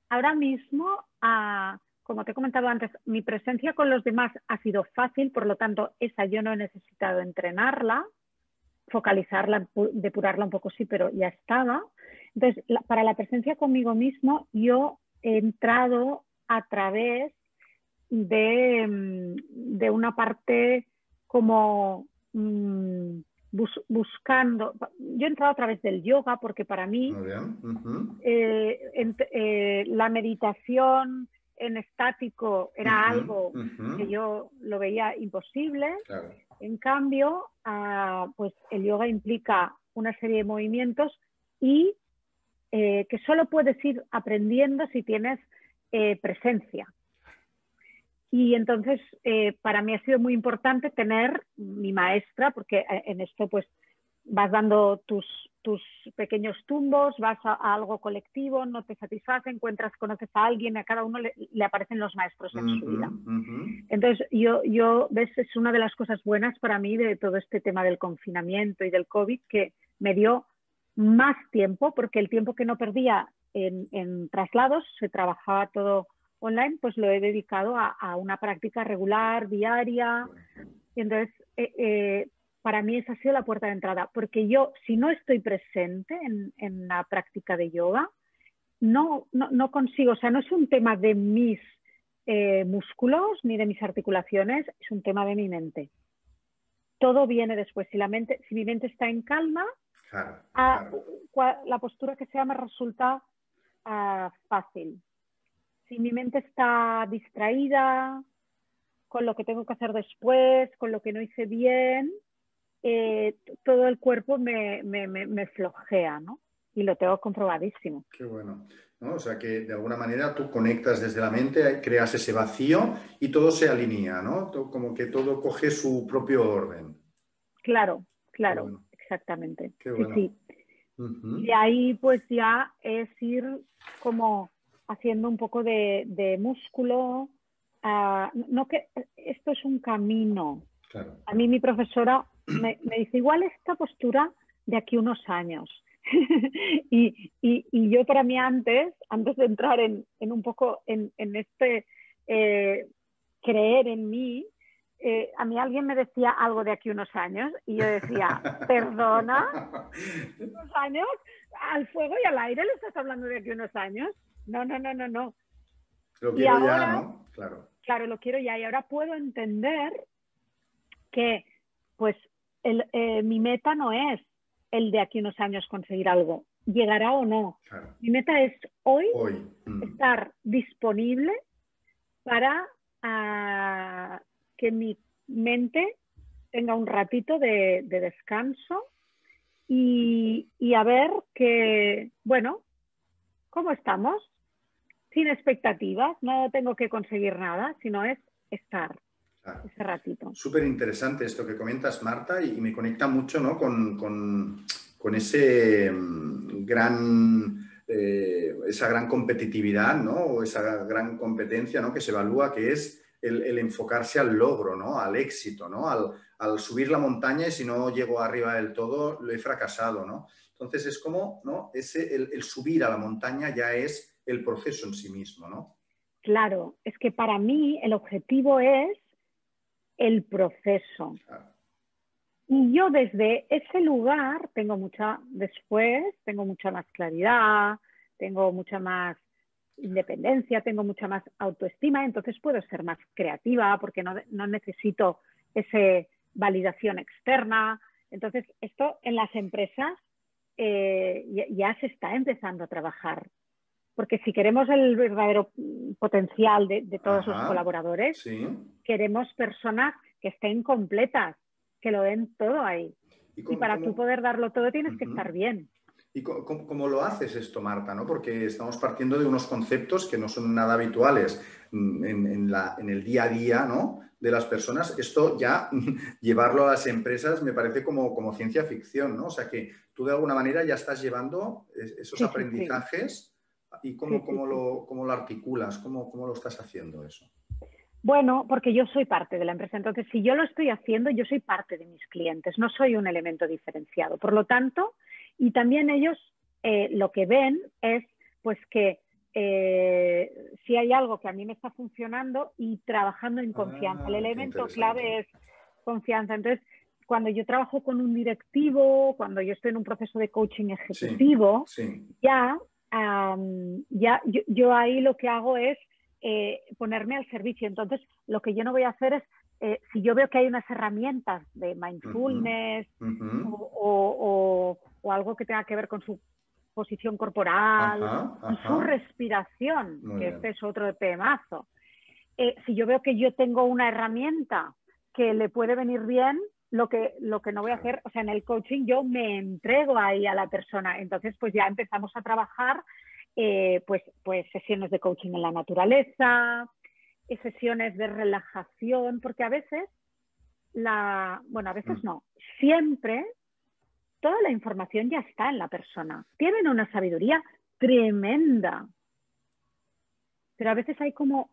Ahora mismo, ah, como te he comentado antes, mi presencia con los demás ha sido fácil, por lo tanto, esa yo no he necesitado entrenarla focalizarla, depurarla un poco sí, pero ya estaba. Entonces, para la presencia conmigo mismo, yo he entrado a través de, mm, una parte como mm, buscando, yo he entrado a través del yoga porque para mí eh, eh, la meditación en estático era algo que yo lo veía imposible. En cambio, ah, pues el yoga implica una serie de movimientos y eh, que solo puedes ir aprendiendo si tienes eh, presencia. Y entonces, eh, para mí ha sido muy importante tener mi maestra, porque en esto pues vas dando tus, tus pequeños tumbos, vas a, algo colectivo, no te satisface, encuentras, conoces a alguien, a cada uno le, aparecen los maestros en su vida. Entonces, yo, yo, ves, es una de las cosas buenas para mí de todo este tema del confinamiento y del COVID, que me dio más tiempo, porque el tiempo que no perdía en, traslados, se trabajaba todo online, pues lo he dedicado a, una práctica regular, diaria. Y entonces, eh, eh, para mí esa ha sido la puerta de entrada, porque yo, si no estoy presente en, la práctica de yoga, no, no, consigo, o sea, no es un tema de mis eh, músculos ni de mis articulaciones, es un tema de mi mente. Todo viene después. Si, la mente, si mi mente está en calma, la postura que sea me resulta ah, fácil. Si mi mente está distraída con lo que tengo que hacer después, con lo que no hice bien, eh, todo el cuerpo me, flojea, ¿no? Y lo tengo comprobadísimo. Qué bueno. O sea que de alguna manera tú conectas desde la mente, creas ese vacío y todo se alinea, ¿no? Como que todo coge su propio orden. Claro, claro, exactamente. Qué bueno. Sí, Y ahí pues ya es ir como haciendo un poco de, músculo. Ah, no que esto es un camino. A mí mi profesora me, dice, igual esta postura de aquí unos años. y, yo para mí antes, antes de entrar en, un poco en, este eh, creer en mí, eh, a mí alguien me decía algo de aquí unos años y yo decía, perdona, unos años, al fuego y al aire le estás hablando de aquí unos años. No, no, no, no, no. Lo quiero ya, ¿no? Claro. Claro, lo quiero ya. Y ahora puedo entender que, pues, eh, mi meta no es el de aquí unos años conseguir algo, llegará o no. Mi meta es hoy, mm. estar disponible para ah, que mi mente tenga un ratito de, descanso y, a ver que, bueno, ¿cómo estamos? Sin expectativas, no tengo que conseguir nada, sino es estar ese ratito. Súper interesante esto que comentas, Marta, y, me conecta mucho ¿no? con, ese mm, gran, eh, esa gran competitividad ¿no? o esa gran competencia ¿no? que se evalúa, que es el, enfocarse al logro, ¿no? al éxito, ¿no? Al, subir la montaña y si no llego arriba del todo, lo he fracasado. ¿no? Entonces es como ¿no? Ese, el, el subir a la montaña ya es el proceso en sí mismo. ¿no? Claro, es que para mí el objetivo es el proceso. Y yo desde ese lugar tengo mucha, después tengo mucha más claridad, tengo mucha más independencia, tengo mucha más autoestima, entonces puedo ser más creativa porque no, no necesito esa validación externa. Entonces, esto en las empresas eh, ya, se está empezando a trabajar. Porque si queremos el verdadero potencial de, todos los colaboradores, queremos personas que estén completas, que lo den todo ahí. Y, para tú poder darlo todo tienes que estar bien. ¿Y cómo, lo haces esto, Marta? ¿no? Porque estamos partiendo de unos conceptos que no son nada habituales en, el día a día ¿no? de las personas. Esto ya llevarlo a las empresas me parece como, como ciencia ficción, ¿no? O sea que tú de alguna manera ya estás llevando esos aprendizajes y cómo, cómo, lo, cómo, lo, articulas, cómo, cómo lo estás haciendo eso. Bueno, porque yo soy parte de la empresa. Entonces, si yo lo estoy haciendo, yo soy parte de mis clientes, no soy un elemento diferenciado. Por lo tanto, y también ellos eh, lo que ven es pues que eh, si hay algo que a mí me está funcionando y trabajando en confianza. el ah, elemento clave es confianza. Entonces, cuando yo trabajo con un directivo, cuando yo estoy en un proceso de coaching ejecutivo, ya, ya yo, ahí lo que hago es eh, ponerme al servicio. Entonces, lo que yo no voy a hacer es eh, si yo veo que hay unas herramientas de mindfulness O, algo que tenga que ver con su posición corporal, con su respiración, que este es otro temazo. Eh, si yo veo que yo tengo una herramienta que le puede venir bien, lo que, lo que no voy a hacer, o sea, en el coaching yo me entrego ahí a la persona. Entonces, pues ya empezamos a trabajar eh, pues, pues sesiones de coaching en la naturaleza, sesiones de relajación, porque a veces, la, bueno, a veces mm. no, siempre toda la información ya está en la persona. Tienen una sabiduría tremenda, pero a veces hay como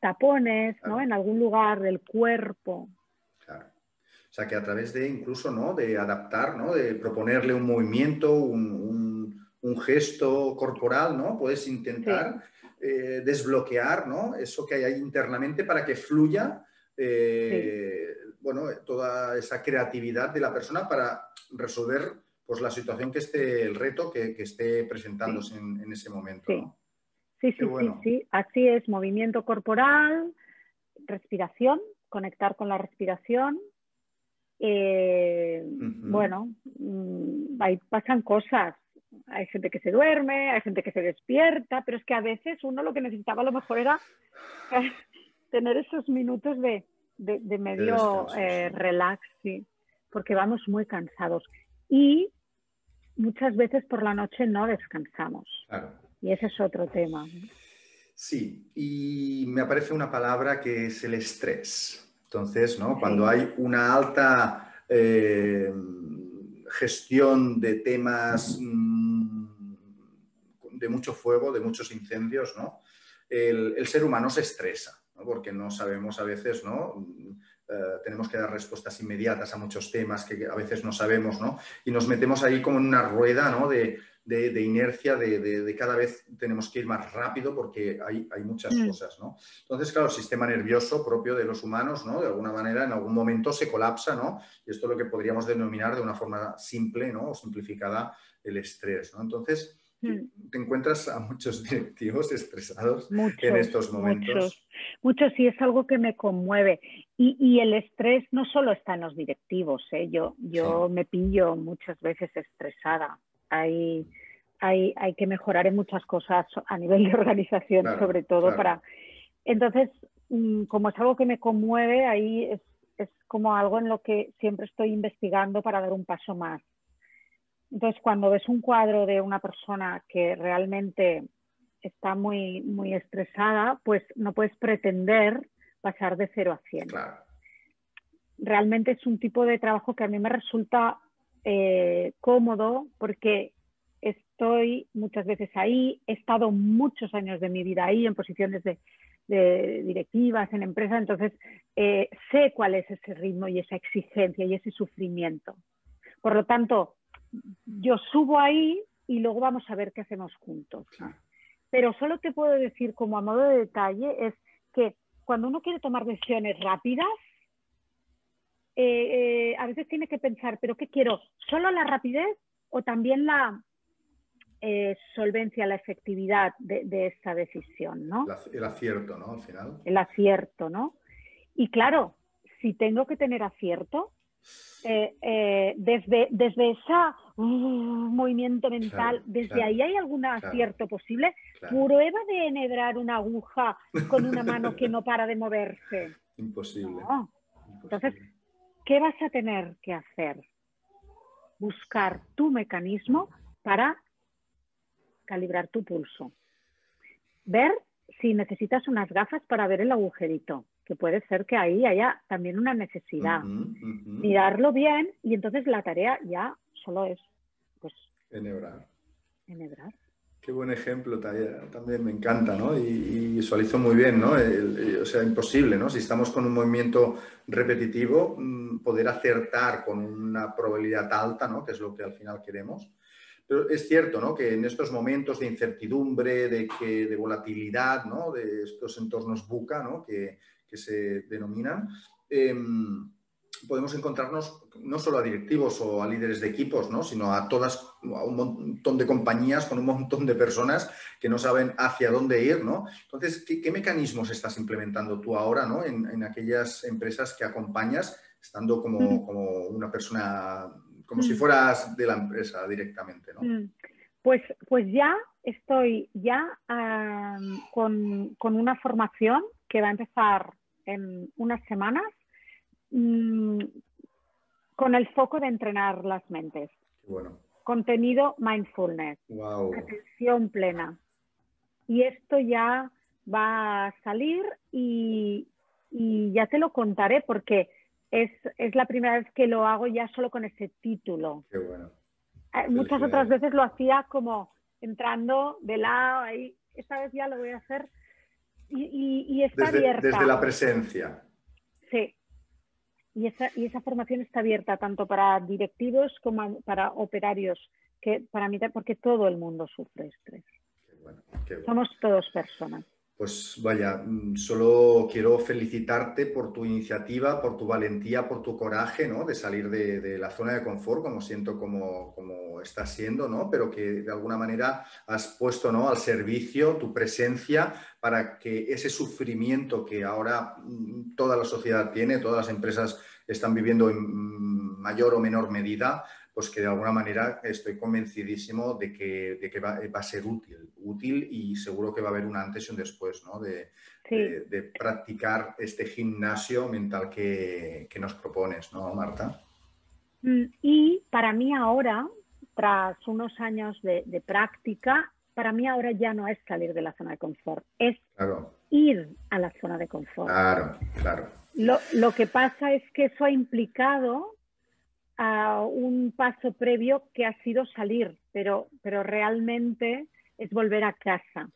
tapones, ¿no? En algún lugar del cuerpo. Claro. O sea, que a través de incluso, ¿no? De adaptar, ¿no? De proponerle un movimiento, un, gesto corporal, ¿no? Puedes intentar eh, desbloquear ¿no? eso que hay ahí internamente para que fluya eh, bueno, toda esa creatividad de la persona para resolver pues, la situación que esté, el reto que, esté presentándose en, ese momento. Sí, sí, sí, sí, así es, movimiento corporal, respiración, conectar con la respiración. Eh, bueno, mm, ahí pasan cosas, hay gente que se duerme, hay gente que se despierta, pero es que a veces uno lo que necesitaba a lo mejor era tener esos minutos de, medio eh, relax, porque vamos muy cansados. Y muchas veces por la noche no descansamos. Y ese es otro tema. Sí, y me aparece una palabra que es el estrés. Entonces, ¿no? Cuando hay una alta eh, gestión de temas de mucho fuego, de muchos incendios, ¿no? El, ser humano se estresa, porque no sabemos a veces, ¿no? Eh, tenemos que dar respuestas inmediatas a muchos temas que a veces no sabemos, ¿no? Y nos metemos ahí como en una rueda, ¿no? De, inercia, de, cada vez tenemos que ir más rápido porque hay, muchas mm. cosas, ¿no? Entonces, claro, el sistema nervioso propio de los humanos, ¿no? De alguna manera, en algún momento se colapsa, ¿no? Y esto es lo que podríamos denominar de una forma simple, ¿no? O simplificada, el estrés, ¿no? Entonces, Mm. te encuentras a muchos directivos estresados en estos momentos. Muchos, y es algo que me conmueve. Y, el estrés no solo está en los directivos, ¿eh? yo, yo me pillo muchas veces estresada. Hay, hay, hay, que mejorar en muchas cosas a nivel de organización, sobre todo para... Entonces, mm, como es algo que me conmueve, ahí es, es como algo en lo que siempre estoy investigando para dar un paso más. Entonces, cuando ves un cuadro de una persona que realmente está muy, muy estresada, pues no puedes pretender pasar de 0 a 100. Realmente es un tipo de trabajo que a mí me resulta eh, cómodo porque estoy muchas veces ahí, he estado muchos años de mi vida ahí en posiciones de, directivas, en empresas, entonces eh, sé cuál es ese ritmo y esa exigencia y ese sufrimiento. Por lo tanto, yo subo ahí y luego vamos a ver qué hacemos juntos. Pero solo te puedo decir como a modo de detalle es que cuando uno quiere tomar decisiones rápidas, eh, eh, a veces tiene que pensar, ¿pero qué quiero? ¿Solo la rapidez o también la eh, solvencia, la efectividad de, de, esta decisión? ¿no? El acierto, ¿no? Al final. El acierto, ¿no? Y claro, si tengo que tener acierto, desde, desde ese uh, movimiento mental, desde ahí hay algún acierto posible. Prueba de enhebrar una aguja con una mano que no para de moverse. Imposible. Entonces, ¿qué vas a tener que hacer? Buscar tu mecanismo para calibrar tu pulso. Ver si necesitas unas gafas para ver el agujerito que puede ser que ahí haya también una necesidad. Mirarlo bien y entonces la tarea ya solo es pues enhebrar. Enhebrar. Qué buen ejemplo también me encanta, ¿no? Y, visualizo muy bien, ¿no? o sea, imposible, ¿no? Si estamos con un movimiento repetitivo, mm, poder acertar con una probabilidad alta, ¿no? Que es lo que al final queremos. Pero es cierto, ¿no? Que en estos momentos de incertidumbre, de, volatilidad, ¿no? De estos entornos buca, ¿no? Que, que se denominan, em, podemos encontrarnos no solo a directivos o a líderes de equipos, ¿no? sino a todas, a un montón de compañías con un montón de personas que no saben hacia dónde ir. ¿no? Entonces, ¿qué, mecanismos estás implementando tú ahora ¿no? en, aquellas empresas que acompañas, estando como, mm. como una persona, como si mm. fueras de la empresa directamente? ¿no? Mm. Pues, pues ya estoy ya con, con una formación que va a empezar en unas semanas mm, con el foco de entrenar las mentes. Contenido mindfulness. Atención plena. Y esto ya va a salir y, ya te lo contaré porque es, la primera vez que lo hago ya solo con ese título. Eh, muchas otras veces lo hacía como entrando de lado ahí. Esta vez ya lo voy a hacer y, está abierta. Desde la presencia. Sí. Y esa, y esa formación está abierta tanto para directivos como para operarios, que para mí, porque todo el mundo sufre estrés. Somos todos personas. Pues vaya, mm, solo quiero felicitarte por tu iniciativa, por tu valentía, por tu coraje, ¿no? De salir de, la zona de confort, como siento como, como estás siendo, ¿no? Pero que de alguna manera has puesto, ¿no? Al servicio tu presencia para que ese sufrimiento que ahora mm, toda la sociedad tiene, todas las empresas están viviendo en mm, mayor o menor medida, pues que de alguna manera estoy convencidísimo de que, de que va, a ser útil, útil y seguro que va a haber un antes y un después, ¿no? De, de, practicar este gimnasio mental que, que, nos propones, ¿no, Marta? Mm, y para mí ahora, tras unos años de, de práctica, para mí ahora ya no es salir de la zona de confort, es ir a la zona de confort. Claro, claro. Lo, lo, que pasa es que eso ha implicado a un paso previo que ha sido salir, pero, pero realmente es volver a casa.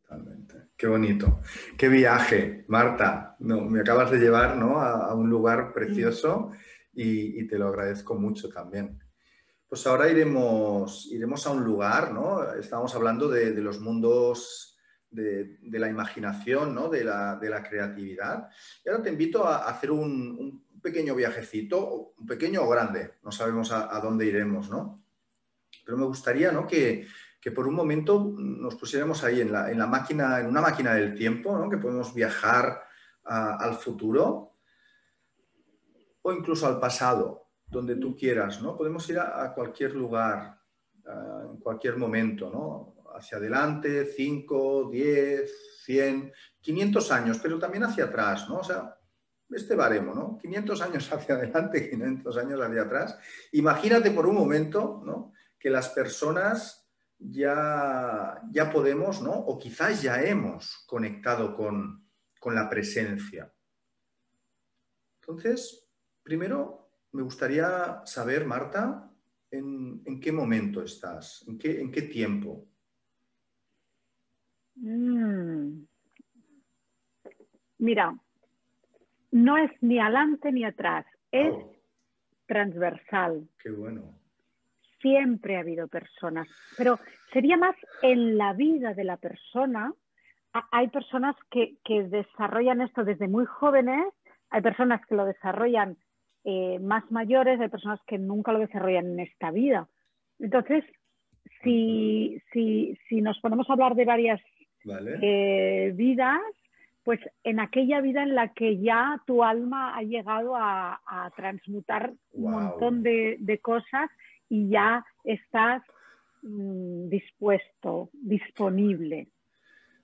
totalmente. Qué bonito. Qué viaje, Marta. No, me acabas de llevar ¿no? a, un lugar precioso y, te lo agradezco mucho también. Pues ahora iremos, iremos a un lugar, ¿no? Estábamos hablando de, los mundos de, la imaginación, ¿no? de, la, de la creatividad. Y ahora te invito a hacer un, pequeño viajecito, un pequeño o grande, no sabemos a, dónde iremos, ¿no? Pero me gustaría ¿no? que, por un momento nos pusiéramos ahí en, la, en, la máquina, en una máquina del tiempo, ¿no? que podemos viajar al futuro o incluso al pasado, donde tú quieras, ¿no? Podemos ir a, cualquier lugar, en cualquier momento, ¿no? Hacia adelante, 5, 10, 100, 500 años, pero también hacia atrás, ¿no? O sea, este baremo, ¿no? 500 años hacia adelante, 500 años hacia atrás. Imagínate por un momento, ¿no? Que las personas ya, ya podemos, ¿no? O quizás ya hemos conectado con, la presencia. Entonces, primero me gustaría saber, Marta, en, qué momento estás, en qué, en qué tiempo. Mm. Mira, no es ni adelante ni atrás, es transversal. Qué bueno. Siempre ha habido personas, pero sería más en la vida de la persona. Hay personas que, desarrollan esto desde muy jóvenes, hay personas que lo desarrollan eh, más mayores, hay personas que nunca lo desarrollan en esta vida. Entonces, si, si, si nos ponemos a hablar de varias eh, vidas, pues en aquella vida en la que ya tu alma ha llegado a, transmutar un montón de, cosas y ya estás mm, dispuesto, disponible.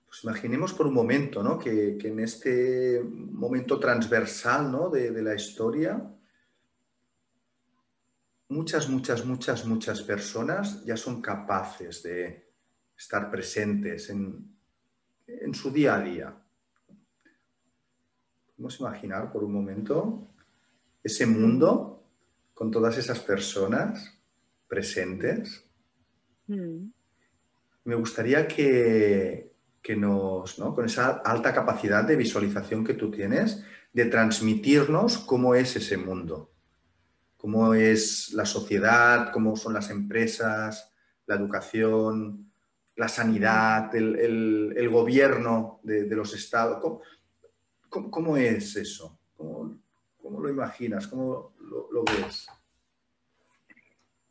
Pues imaginemos por un momento ¿no? que, en este momento transversal ¿no? de, de la historia, muchas, muchas, muchas, muchas personas ya son capaces de estar presentes en, en su día a día. Podemos imaginar por un momento ese mundo con todas esas personas presentes. Mm. Me gustaría que, que nos, ¿no? con esa alta capacidad de visualización que tú tienes, de transmitirnos cómo es ese mundo, cómo es la sociedad, cómo son las empresas, la educación, la sanidad, el, gobierno de, los estados. ¿Cómo, es eso? ¿Cómo, lo imaginas? ¿Cómo lo, ves?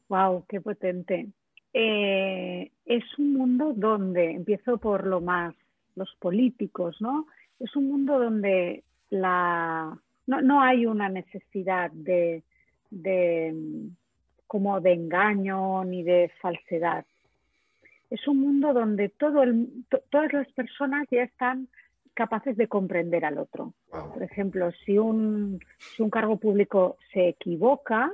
Wow, qué potente. Eh, es un mundo donde, empiezo por lo más, los políticos, ¿no? Es un mundo donde la, no, hay una necesidad de, de, como de engaño ni de falsedad es un mundo donde todo todas las personas ya están capaces de comprender al otro. Por ejemplo, si un, un cargo público se equivoca,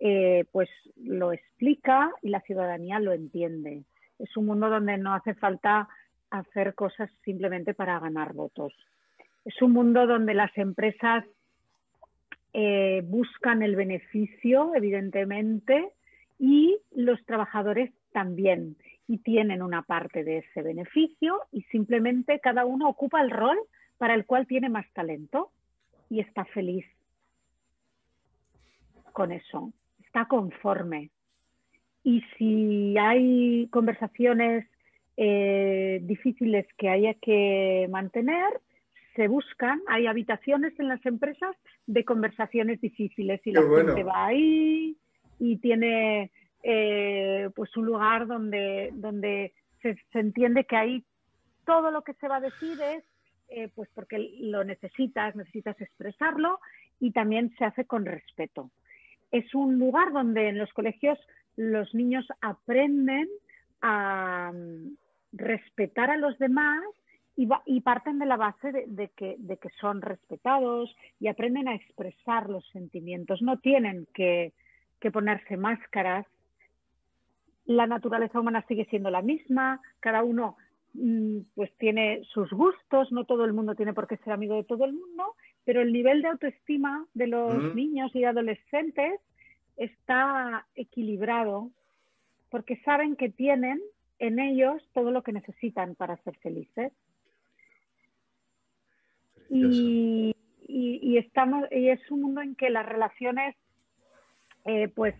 eh, pues lo explica y la ciudadanía lo entiende. Es un mundo donde no hace falta hacer cosas simplemente para ganar votos. Es un mundo donde las empresas eh, buscan el beneficio, evidentemente, y los trabajadores también y tienen una parte de ese beneficio y simplemente cada uno ocupa el rol para el cual tiene más talento y está feliz con eso, está conforme. Y si hay conversaciones eh, difíciles que haya que mantener, se buscan, hay habitaciones en las empresas de conversaciones difíciles y la gente va ahí y tiene eh, pues un lugar donde, donde se, entiende que ahí todo lo que se va a decir es eh, pues porque lo necesitas, necesitas expresarlo y también se hace con respeto. Es un lugar donde en los colegios los niños aprenden a mm, respetar a los demás y, y parten de la base de, que, de, que, son respetados y aprenden a expresar los sentimientos. No tienen que, que ponerse máscaras la naturaleza humana sigue siendo la misma, cada uno mm, pues tiene sus gustos, no todo el mundo tiene por qué ser amigo de todo el mundo, pero el nivel de autoestima de los niños y adolescentes está equilibrado porque saben que tienen en ellos todo lo que necesitan para ser felices. Y, estamos, y es un mundo en que las relaciones eh, pues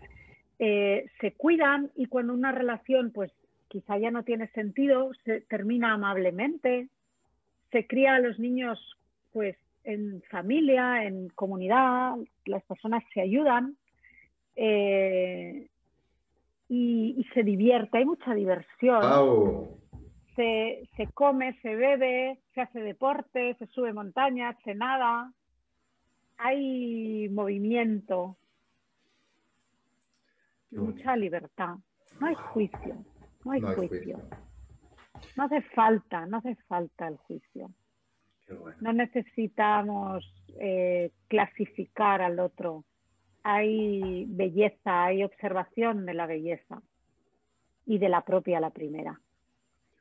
eh, se cuidan y cuando una relación pues quizá ya no tiene sentido, se termina amablemente, se cría a los niños pues en familia, en comunidad, las personas se ayudan eh, y, se divierte, hay mucha diversión. Se, se, come, se bebe, se hace deporte, se sube montañas, se nada, hay movimiento mucha libertad. No hay juicio, no hay, juicio. No hace falta, no hace falta el juicio. No necesitamos eh, clasificar al otro. Hay belleza, hay observación de la belleza y de la propia la primera.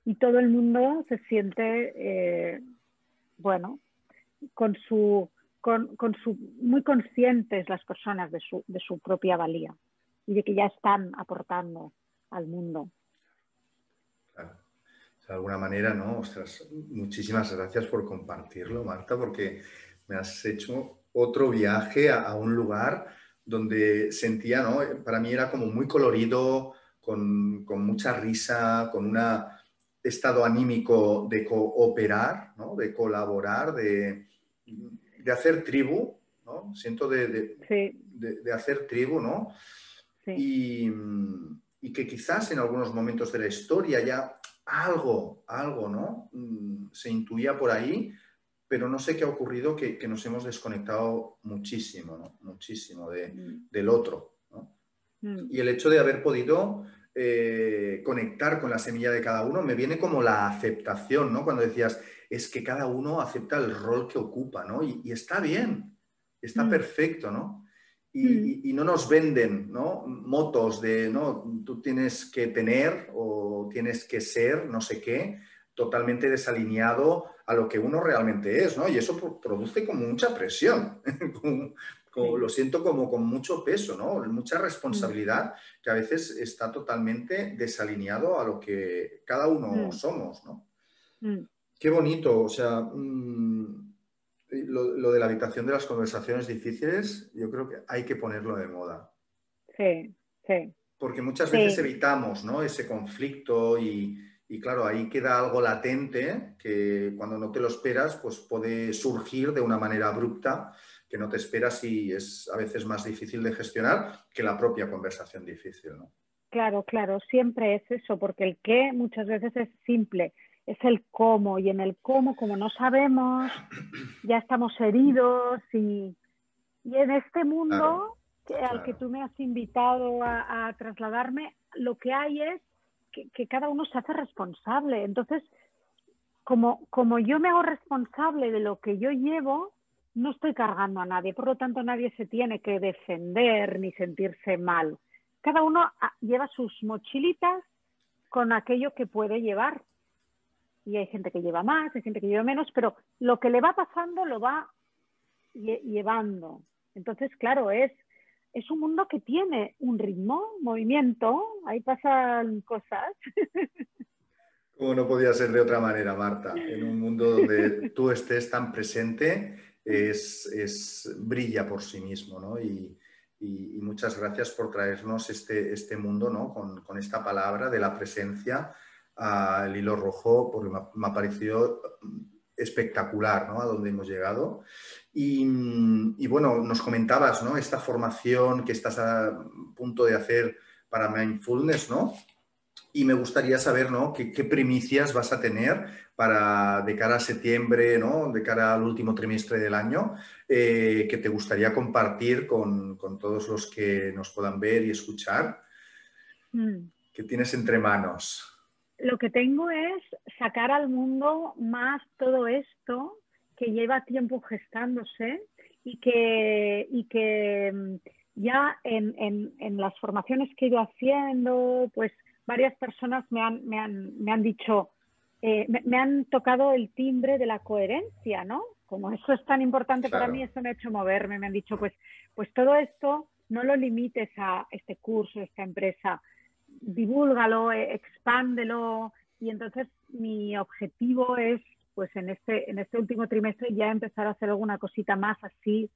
Y todo el mundo se siente, eh, bueno, con su, con, con su, muy conscientes las personas de su, de su propia valía y de que ya están aportando al mundo. Claro. De alguna manera, ¿no? muchísimas gracias por compartirlo, Marta, porque me has hecho otro viaje a, un lugar donde sentía, ¿no? Para mí era como muy colorido, con, mucha risa, con un estado anímico de cooperar, ¿no? de colaborar, de, hacer tribu, ¿no? Siento de, de, de hacer tribu, ¿no? Y, que quizás en algunos momentos de la historia ya algo, algo, ¿no? Mm, se intuía por ahí, pero no sé qué ha ocurrido que, nos hemos desconectado muchísimo, ¿no? muchísimo mm. del otro. Mm. Y el hecho de haber podido eh, conectar con la semilla de cada uno me viene como la aceptación, ¿no? Cuando decías, es que cada uno acepta el rol que ocupa, ¿no? Y, está bien, está mm. perfecto, ¿no? Y, no nos venden ¿no? motos de, no, tú tienes que tener o tienes que ser no sé qué, totalmente desalineado a lo que uno realmente es, ¿no? Y eso produce como mucha presión, lo siento como con mucho peso, ¿no? Mucha responsabilidad que a veces está totalmente desalineado a lo que cada uno somos, ¿no? Qué bonito, o sea, mm, lo, de la habitación de las conversaciones difíciles, yo creo que hay que ponerlo de moda. Sí, sí. Porque muchas veces evitamos, ¿no? Ese conflicto y, y claro, ahí queda algo latente que cuando no te lo esperas, pues puede surgir de una manera abrupta que no te esperas y es a veces más difícil de gestionar que la propia conversación difícil, ¿no? Claro, claro, siempre es eso, porque el qué muchas veces es simple, es el cómo, y en el cómo, como no sabemos, ya estamos heridos y, en este mundo al que tú me has invitado a trasladarme, lo que hay es que, cada uno se hace responsable. Entonces, como, como yo me hago responsable de lo que yo llevo, no estoy cargando a nadie. Por lo tanto, nadie se tiene que defender ni sentirse mal. Cada uno ah, lleva sus mochilitas con aquello que puede llevar. Y hay gente que lleva más, hay gente que lleva menos, pero lo que le va pasando lo va llevando. Entonces, claro, es es un mundo que tiene un ritmo, movimiento, ahí pasan cosas. Como no podía ser de otra manera, Marta, en un mundo donde tú estés tan presente, es, brilla por sí mismo, ¿no? Y, muchas gracias por traernos este, este mundo, ¿no? Con, esta palabra de la presencia al hilo rojo, porque me ha parecido espectacular, ¿no? A donde hemos llegado. Y, bueno, nos comentabas, ¿no? Esta formación que estás a punto de hacer para Mindfulness, ¿no? Y me gustaría saber, ¿no? ¿Qué, primicias vas a tener para de cara a septiembre, ¿no? De cara al último trimestre del año, eh, que te gustaría compartir con, todos los que nos puedan ver y escuchar. Mm. ¿Qué tienes entre manos? Lo que tengo es sacar al mundo más todo esto que lleva tiempo gestándose y que, y que mm, ya en, en, las formaciones que he ido haciendo, pues varias personas me han, me han, me han dicho, eh, me, han tocado el timbre de la coherencia, ¿no? Como eso es tan importante para mí, eso me ha hecho moverme, me han dicho, pues, pues todo esto no lo limites a este curso, esta empresa, divúlgalo, eh, expándelo, y entonces mi objetivo es pues en este, en este último trimestre ya empezar a hacer alguna cosita más así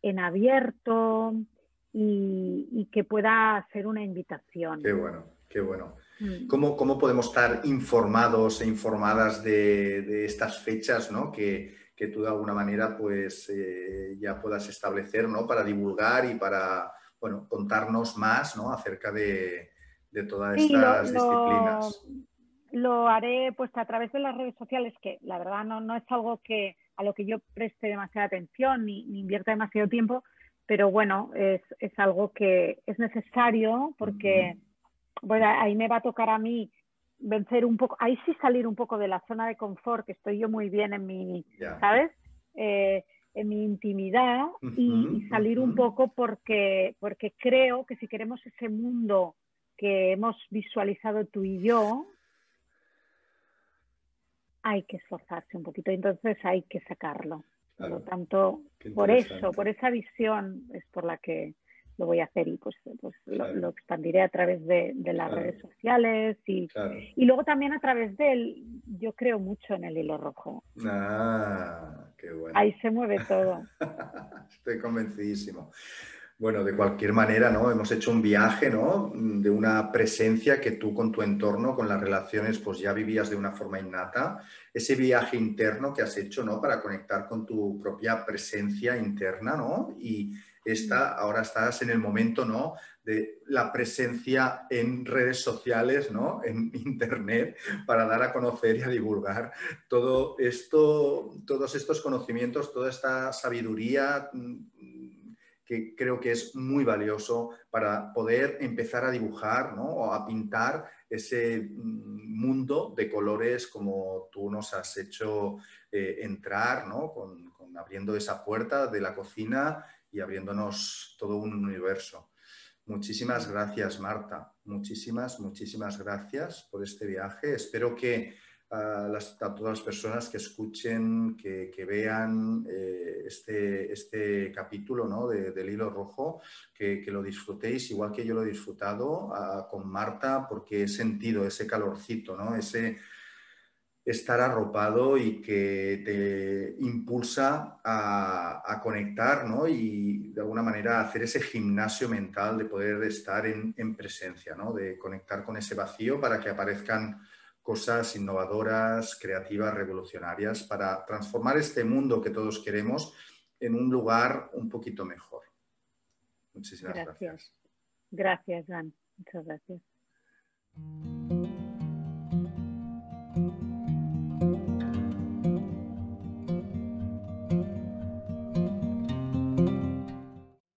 en abierto y, que pueda ser una invitación. Qué bueno, qué bueno. Mm. ¿Cómo, ¿Cómo, podemos estar informados e informadas de, estas fechas ¿no? que, que, tú de alguna manera pues, eh, ya puedas establecer ¿no? para divulgar y para bueno, contarnos más ¿no? acerca de, de todas estas disciplinas? lo haré pues a través de las redes sociales, que la verdad no, no es algo que a lo que yo preste demasiada atención ni, ni invierta demasiado tiempo, pero bueno, es, es, algo que es necesario porque bueno, ahí me va a tocar a mí vencer un poco, ahí sí salir un poco de la zona de confort, que estoy yo muy bien en mi, ¿sabes? Eh, en mi intimidad y, salir un poco porque, porque creo que si queremos ese mundo que hemos visualizado tú y yo, hay que esforzarse un poquito, entonces hay que sacarlo. Por lo tanto, por eso, por esa visión es por la que lo voy a hacer y pues, pues lo, expandiré a través de, las redes sociales y, y, luego también a través del, yo creo mucho en el hilo rojo. Ah, qué bueno. Ahí se mueve todo. Estoy convencidísimo. Bueno, de cualquier manera, ¿no? Hemos hecho un viaje, ¿no? De una presencia que tú con tu entorno, con las relaciones, pues ya vivías de una forma innata. Ese viaje interno que has hecho, ¿no? Para conectar con tu propia presencia interna, ¿no? Y esta, ahora estás en el momento, ¿no? De la presencia en redes sociales, ¿no? En Internet, para dar a conocer y a divulgar todo esto, todos estos conocimientos, toda esta sabiduría creo que es muy valioso para poder empezar a dibujar ¿no? o a pintar ese mm, mundo de colores como tú nos has hecho eh, entrar, ¿no? con, abriendo esa puerta de la cocina y abriéndonos todo un universo. Muchísimas gracias, Marta. Muchísimas, muchísimas gracias por este viaje. Espero que a, todas las personas que escuchen, que, vean eh, este, este, capítulo ¿no? del hilo rojo, que, lo disfrutéis igual que yo lo he disfrutado con Marta, porque he sentido ese calorcito, ¿no? ese estar arropado y que te impulsa a, conectar ¿no? y de alguna manera hacer ese gimnasio mental de poder estar en, en presencia, ¿no? de conectar con ese vacío para que aparezcan cosas innovadoras, creativas, revolucionarias, para transformar este mundo que todos queremos en un lugar un poquito mejor. Muchísimas gracias. Gracias, gracias Muchas gracias.